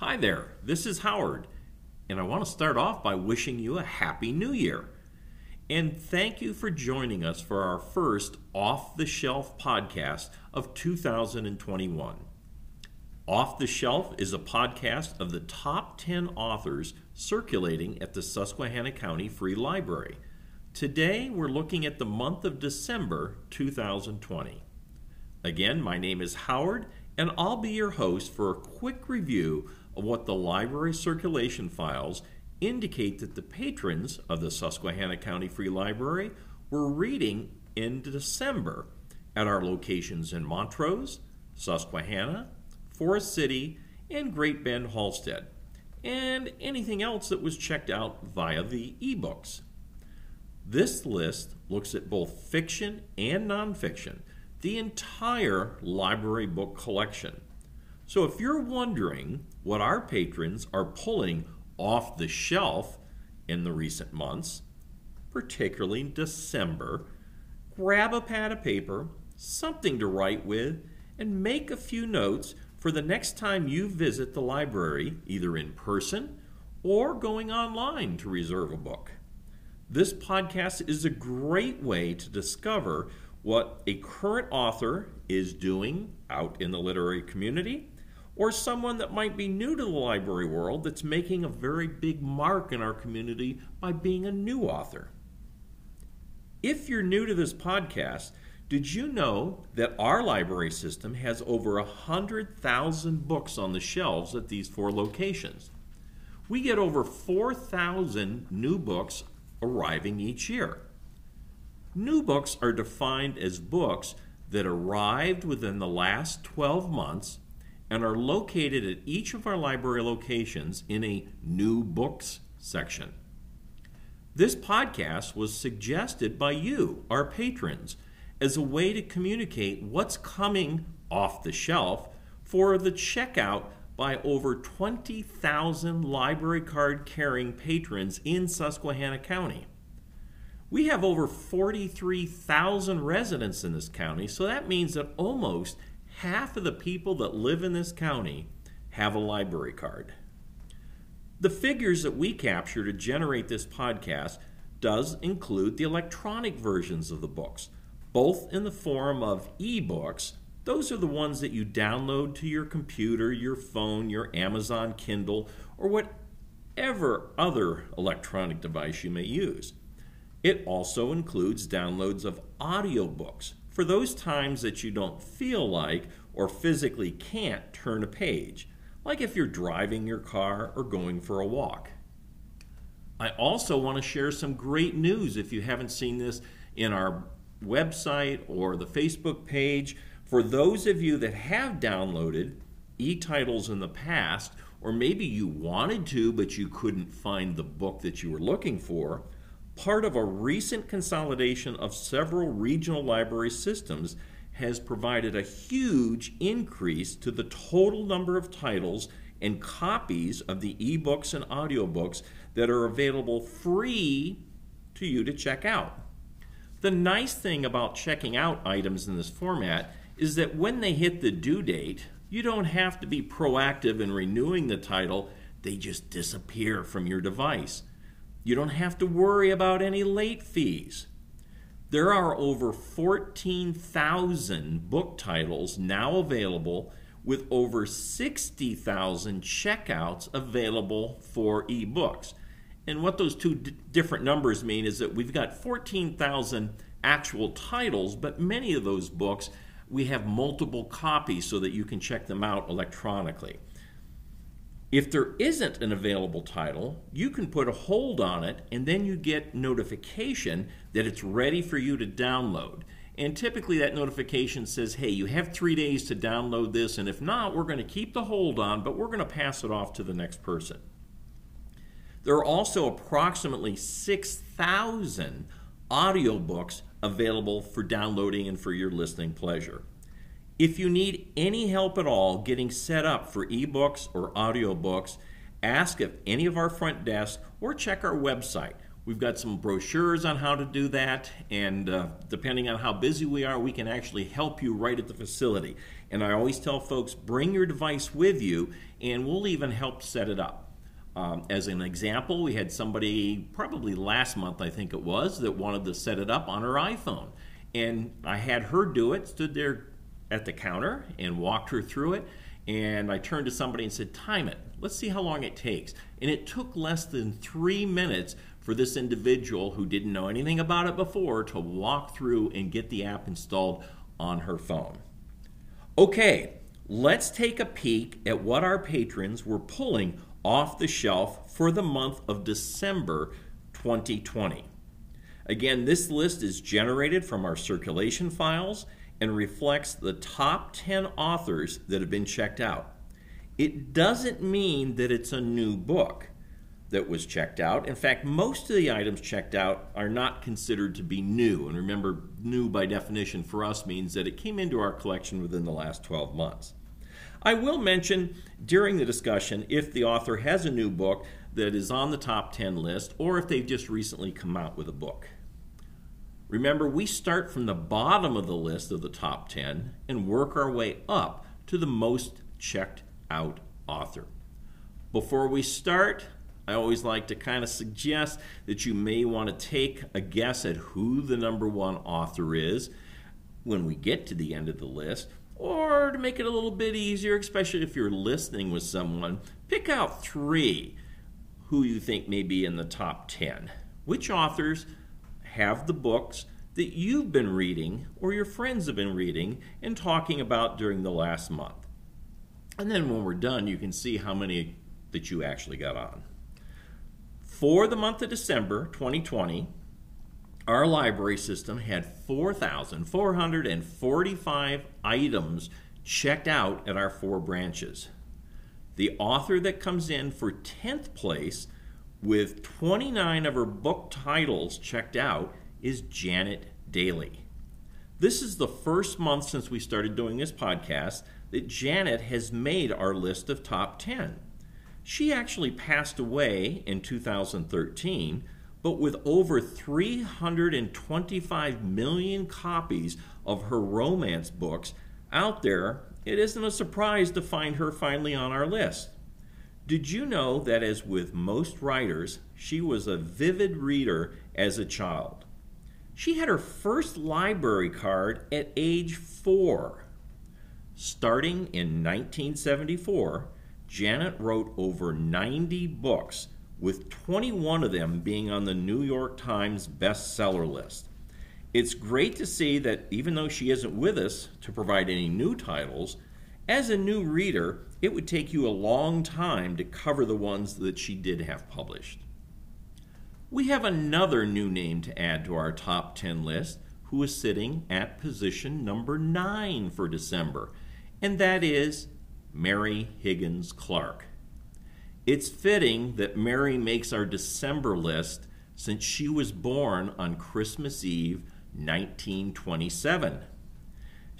Hi there, this is Howard, and I want to start off by wishing you a Happy New Year. And thank you for joining us for our first Off the Shelf podcast of 2021. Off the Shelf is a podcast of the top 10 authors circulating at the Susquehanna County Free Library. Today we're looking at the month of December 2020. Again, my name is Howard, and I'll be your host for a quick review what the library circulation files indicate that the patrons of the Susquehanna County Free Library were reading in December at our locations in Montrose, Susquehanna, Forest City, and Great Bend Hallstead, and anything else that was checked out via the ebooks. This list looks at both fiction and nonfiction, the entire library book collection. So if you're wondering what our patrons are pulling off the shelf in the recent months, particularly in December, grab a pad of paper, something to write with, and make a few notes for the next time you visit the library, either in person or going online to reserve a book. This podcast is a great way to discover what a current author is doing out in the literary community or someone that might be new to the library world that's making a very big mark in our community by being a new author. If you're new to this podcast, did you know that our library system has over 100,000 books on the shelves at these four locations? We get over 4,000 new books arriving each year. New books are defined as books that arrived within the last 12 months and are located at each of our library locations in a New Books section. This podcast was suggested by you, our patrons, as a way to communicate what's coming off the shelf for the checkout by over 20,000 library card carrying patrons in Susquehanna County. We have over 43,000 residents in this county, so that means that almost half of the people that live in this county have a library card. The figures that we capture to generate this podcast does include the electronic versions of the books, both in the form of ebooks. Those are the ones that you download to your computer, your phone, your Amazon Kindle, or whatever other electronic device you may use. It also includes downloads of audiobooks, for those times that you don't feel like or physically can't turn a page, like if you're driving your car or going for a walk. I also want to share some great news if you haven't seen this in our website or the Facebook page. For those of you that have downloaded e titles in the past, or maybe you wanted to but you couldn't find the book that you were looking for, part of a recent consolidation of several regional library systems has provided a huge increase to the total number of titles and copies of the ebooks and audiobooks that are available free to you to check out. The nice thing about checking out items in this format is that when they hit the due date, you don't have to be proactive in renewing the title, they just disappear from your device. You don't have to worry about any late fees. There are over 14,000 book titles now available with over 60,000 checkouts available for ebooks. And what those two d- different numbers mean is that we've got 14,000 actual titles, but many of those books we have multiple copies so that you can check them out electronically. If there isn't an available title, you can put a hold on it and then you get notification that it's ready for you to download. And typically that notification says, hey, you have three days to download this, and if not, we're going to keep the hold on, but we're going to pass it off to the next person. There are also approximately 6,000 audiobooks available for downloading and for your listening pleasure. If you need any help at all getting set up for ebooks or audiobooks, ask of any of our front desks or check our website. We've got some brochures on how to do that, and uh, depending on how busy we are, we can actually help you right at the facility. And I always tell folks bring your device with you, and we'll even help set it up. Um, as an example, we had somebody probably last month, I think it was, that wanted to set it up on her iPhone. And I had her do it, stood there at the counter and walked her through it. And I turned to somebody and said, Time it. Let's see how long it takes. And it took less than three minutes for this individual who didn't know anything about it before to walk through and get the app installed on her phone. Okay, let's take a peek at what our patrons were pulling off the shelf for the month of December 2020. Again, this list is generated from our circulation files and reflects the top 10 authors that have been checked out. It doesn't mean that it's a new book that was checked out. In fact, most of the items checked out are not considered to be new. And remember, new by definition for us means that it came into our collection within the last 12 months. I will mention during the discussion if the author has a new book that is on the top 10 list or if they've just recently come out with a book. Remember, we start from the bottom of the list of the top 10 and work our way up to the most checked out author. Before we start, I always like to kind of suggest that you may want to take a guess at who the number one author is when we get to the end of the list, or to make it a little bit easier, especially if you're listening with someone, pick out three who you think may be in the top 10. Which authors have the books that you've been reading or your friends have been reading and talking about during the last month? And then when we're done, you can see how many that you actually got on. For the month of December 2020, our library system had 4,445 items checked out at our four branches. The author that comes in for 10th place with 29 of her book titles checked out is Janet Dailey. This is the first month since we started doing this podcast that Janet has made our list of top 10. She actually passed away in 2013, but with over 325 million copies of her romance books out there, it isn't a surprise to find her finally on our list. Did you know that, as with most writers, she was a vivid reader as a child? She had her first library card at age four. Starting in 1974, Janet wrote over 90 books, with 21 of them being on the New York Times bestseller list. It's great to see that even though she isn't with us to provide any new titles, as a new reader, it would take you a long time to cover the ones that she did have published. We have another new name to add to our top 10 list who is sitting at position number 9 for December, and that is Mary Higgins Clark. It's fitting that Mary makes our December list since she was born on Christmas Eve 1927.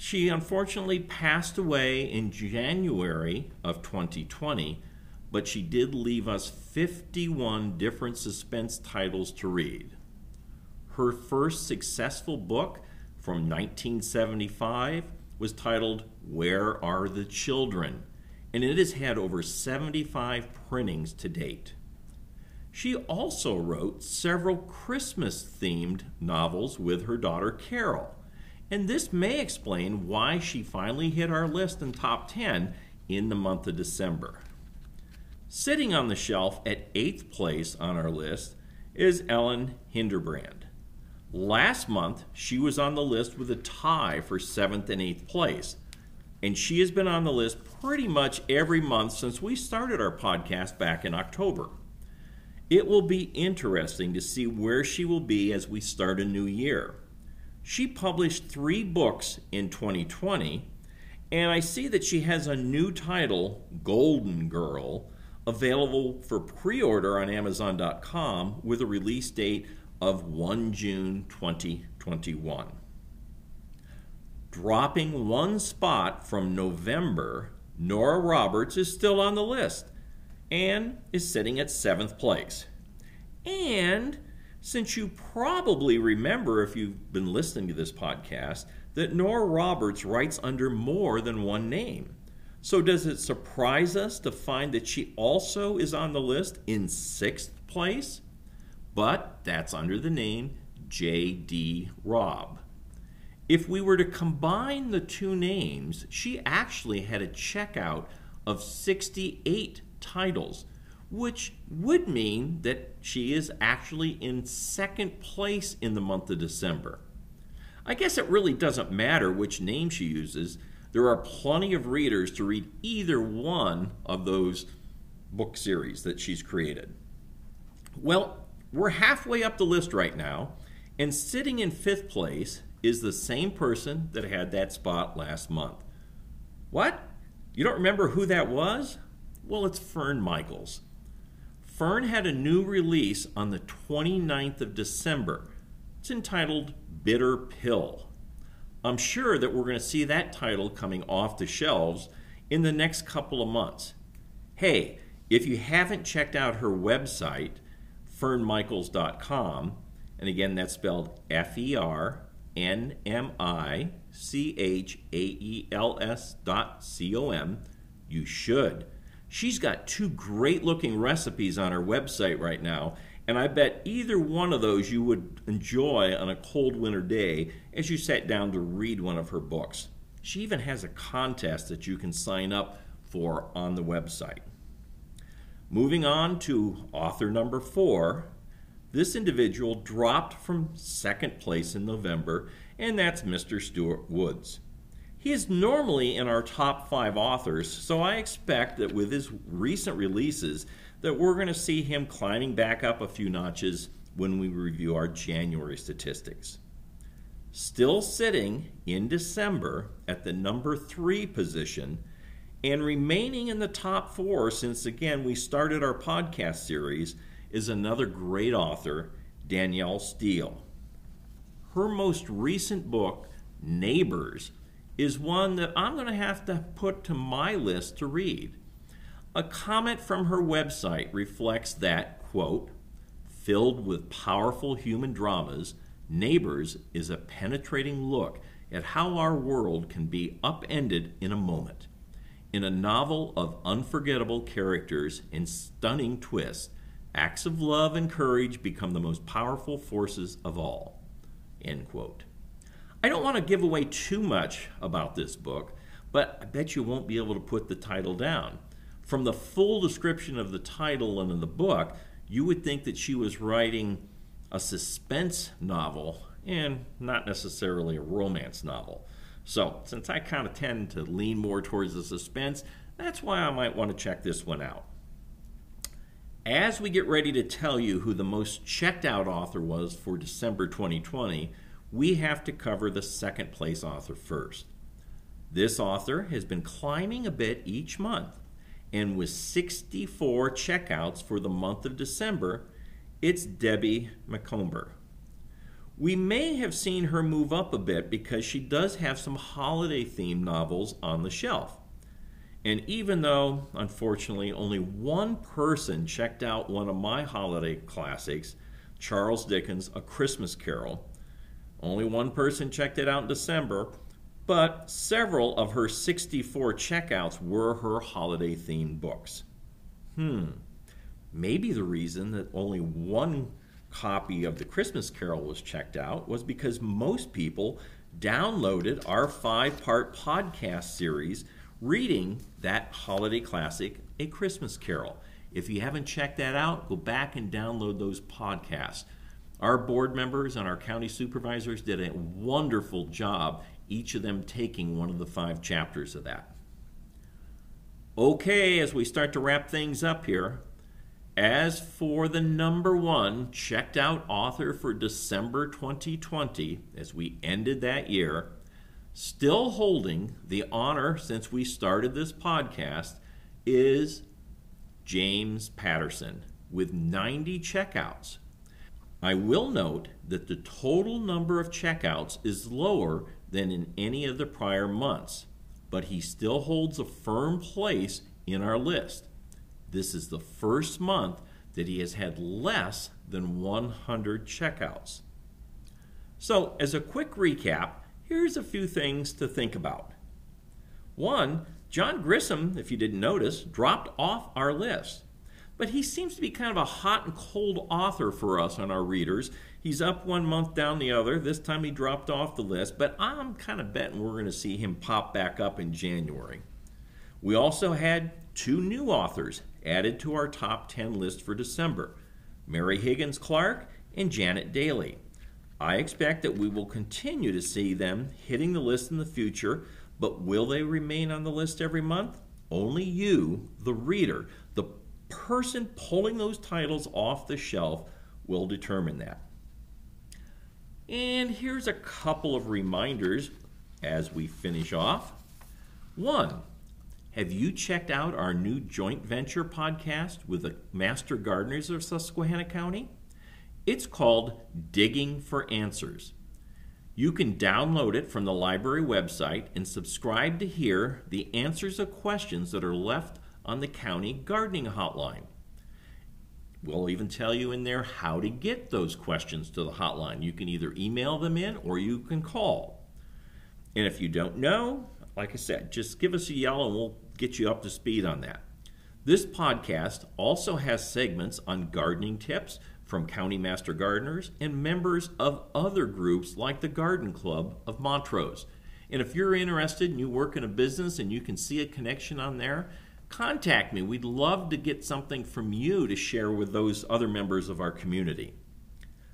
She unfortunately passed away in January of 2020, but she did leave us 51 different suspense titles to read. Her first successful book from 1975 was titled Where Are the Children? and it has had over 75 printings to date. She also wrote several Christmas themed novels with her daughter Carol, and this may explain why she finally hit our list in top 10 in the month of December. Sitting on the shelf at eighth place on our list is Elin Hilderbrand. Last month, she was on the list with a tie for seventh and eighth place, and she has been on the list pretty much every month since we started our podcast back in October. It will be interesting to see where she will be as we start a new year. She published three books in 2020, and I see that she has a new title, Golden Girl, available for pre order on Amazon.com with a release date of 1 June 2021. Dropping one spot from November, Nora Roberts is still on the list and is sitting at seventh place. And since you probably remember, if you've been listening to this podcast, that Nora Roberts writes under more than one name. So, does it surprise us to find that she also is on the list in sixth place? But that's under the name J.D. Robb. If we were to combine the two names, she actually had a checkout of 68 titles, which would mean that she is actually in second place in the month of December. I guess it really doesn't matter which name she uses there are plenty of readers to read either one of those book series that she's created. Well, we're halfway up the list right now, and sitting in fifth place is the same person that had that spot last month. What? You don't remember who that was? Well, it's Fern Michaels. Fern had a new release on the 29th of December. It's entitled Bitter Pill. I'm sure that we're going to see that title coming off the shelves in the next couple of months. Hey, if you haven't checked out her website, fernmichaels.com, and again, that's spelled F E R N M I C H A E L S dot C O M, you should. She's got two great looking recipes on her website right now, and I bet either one of those you would enjoy on a cold winter day as you sat down to read one of her books. She even has a contest that you can sign up for on the website. Moving on to author number four, this individual dropped from second place in November, and that's Mr. Stuart Woods. He is normally in our top five authors, so I expect that with his recent releases, that we're going to see him climbing back up a few notches when we review our January statistics. Still sitting in December at the number three position and remaining in the top four since again we started our podcast series is another great author, Danielle Steel. Her most recent book, Neighbors, is one that I'm going to have to put to my list to read. A comment from her website reflects that, quote, filled with powerful human dramas, Neighbors is a penetrating look at how our world can be upended in a moment. In a novel of unforgettable characters and stunning twists, acts of love and courage become the most powerful forces of all. End quote. I don't want to give away too much about this book, but I bet you won't be able to put the title down. From the full description of the title and of the book, you would think that she was writing a suspense novel and not necessarily a romance novel. So, since I kind of tend to lean more towards the suspense, that's why I might want to check this one out. As we get ready to tell you who the most checked out author was for December 2020, we have to cover the second place author first. This author has been climbing a bit each month and with 64 checkouts for the month of December, it's Debbie Macomber. We may have seen her move up a bit because she does have some holiday themed novels on the shelf. And even though, unfortunately, only one person checked out one of my holiday classics, Charles Dickens' A Christmas Carol, only one person checked it out in December, but several of her 64 checkouts were her holiday themed books. Hmm, maybe the reason that only one copy of The Christmas Carol was checked out was because most people downloaded our five part podcast series reading that holiday classic, A Christmas Carol. If you haven't checked that out, go back and download those podcasts. Our board members and our county supervisors did a wonderful job each of them taking one of the five chapters of that. Okay, as we start to wrap things up here, as for the number one checked out author for December 2020, as we ended that year, still holding the honor since we started this podcast, is James Patterson with 90 checkouts. I will note that the total number of checkouts is lower than in any of the prior months, but he still holds a firm place in our list. This is the first month that he has had less than 100 checkouts. So, as a quick recap, here's a few things to think about. One, John Grisham, if you didn't notice, dropped off our list. But he seems to be kind of a hot and cold author for us on our readers. He's up one month, down the other. This time he dropped off the list, but I'm kind of betting we're going to see him pop back up in January. We also had two new authors added to our top 10 list for December Mary Higgins Clark and Janet Dailey. I expect that we will continue to see them hitting the list in the future, but will they remain on the list every month? Only you, the reader, person pulling those titles off the shelf, will determine that. And here's a couple of reminders as we finish off. One, have you checked out our new joint venture podcast with the Master Gardeners of Susquehanna County? It's called Digging for Answers. You can download it from the library website and subscribe to hear the answers of questions that are left on the county gardening hotline. We'll even tell you in there how to get those questions to the hotline. You can either email them in or you can call. And if you don't know, like I said, just give us a yell and we'll get you up to speed on that. This podcast also has segments on gardening tips from County Master Gardeners and members of other groups like the Garden Club of Montrose. And if you're interested and you work in a business and you can see a connection on there, contact me. We'd love to get something from you to share with those other members of our community.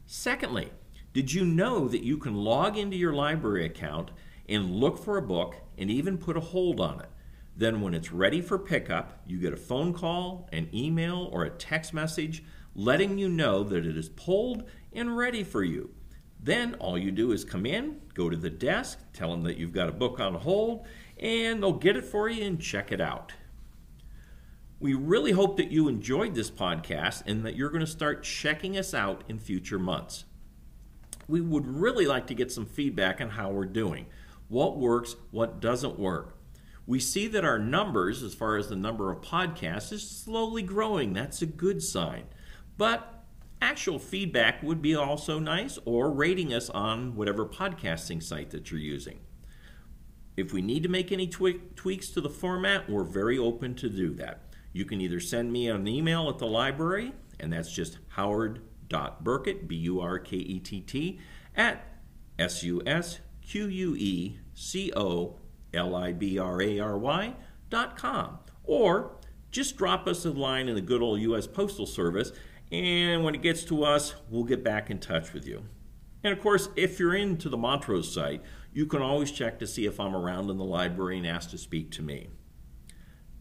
Secondly, did you know that you can log into your library account and look for a book and even put a hold on it? Then, when it's ready for pickup, you get a phone call, an email, or a text message letting you know that it is pulled and ready for you. Then all you do is come in, go to the desk, tell them that you've got a book on hold, and they'll get it for you and check it out. We really hope that you enjoyed this podcast and that you're going to start checking us out in future months. We would really like to get some feedback on how we're doing. What works, what doesn't work. We see that our numbers, as far as the number of podcasts, is slowly growing. That's a good sign. But actual feedback would be also nice, or rating us on whatever podcasting site that you're using. If we need to make any tweaks to the format, we're very open to do that. You can either send me an email at the library, and that's just howard.burkett, B U R K E T T, at S U S Q U E C O L I B R A R Y dot com. Or just drop us a line in the good old U.S. Postal Service and when it gets to us, we'll get back in touch with you. And of course, if you're into the Montrose site, you can always check to see if I'm around in the library and ask to speak to me.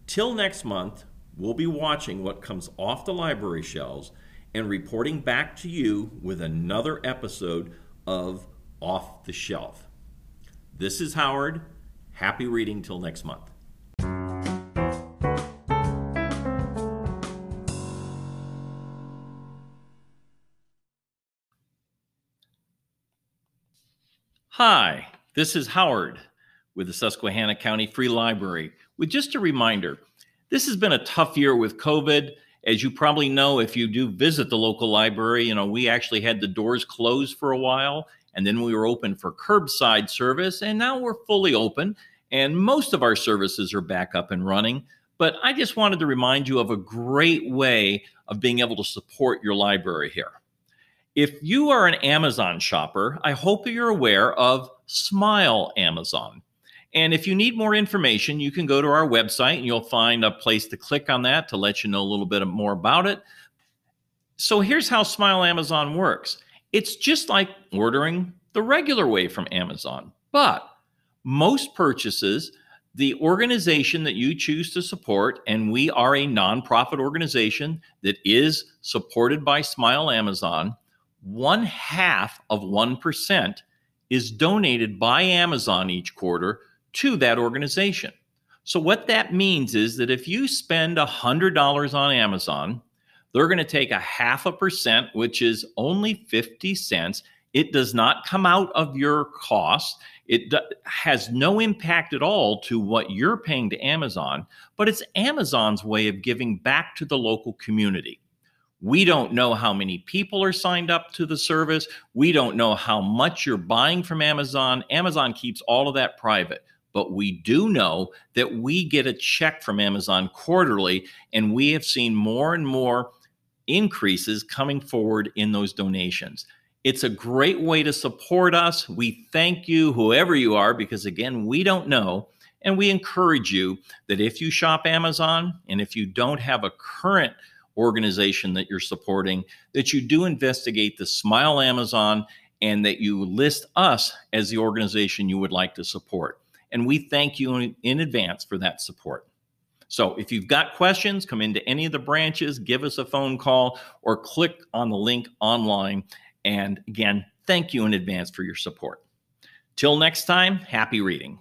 Till next month, we'll be watching what comes off the library shelves and reporting back to you with another episode of Off the Shelf. This is Howard. Happy reading till next month. Hi, this is Howard with the Susquehanna County Free Library with just a reminder. This has been a tough year with COVID. As you probably know, if you do visit the local library, you know, we actually had the doors closed for a while and then we were open for curbside service and now we're fully open and most of our services are back up and running. But I just wanted to remind you of a great way of being able to support your library here. If you are an Amazon shopper, I hope you're aware of Smile Amazon. And if you need more information, you can go to our website and you'll find a place to click on that to let you know a little bit more about it. So here's how Smile Amazon works it's just like ordering the regular way from Amazon, but most purchases, the organization that you choose to support, and we are a nonprofit organization that is supported by Smile Amazon one half of 1% is donated by Amazon each quarter to that organization. So, what that means is that if you spend $100 on Amazon, they're going to take a half a percent, which is only 50 cents. It does not come out of your cost. It has no impact at all to what you're paying to Amazon, but it's Amazon's way of giving back to the local community. We don't know how many people are signed up to the service. We don't know how much you're buying from Amazon. Amazon keeps all of that private. But we do know that we get a check from Amazon quarterly, and we have seen more and more increases coming forward in those donations. It's a great way to support us. We thank you, whoever you are, because again, we don't know. And we encourage you that if you shop Amazon and if you don't have a current organization that you're supporting, that you do investigate the Smile Amazon and that you list us as the organization you would like to support. And we thank you in advance for that support. So if you've got questions, come into any of the branches, give us a phone call, or click on the link online. And again, thank you in advance for your support. Till next time, happy reading.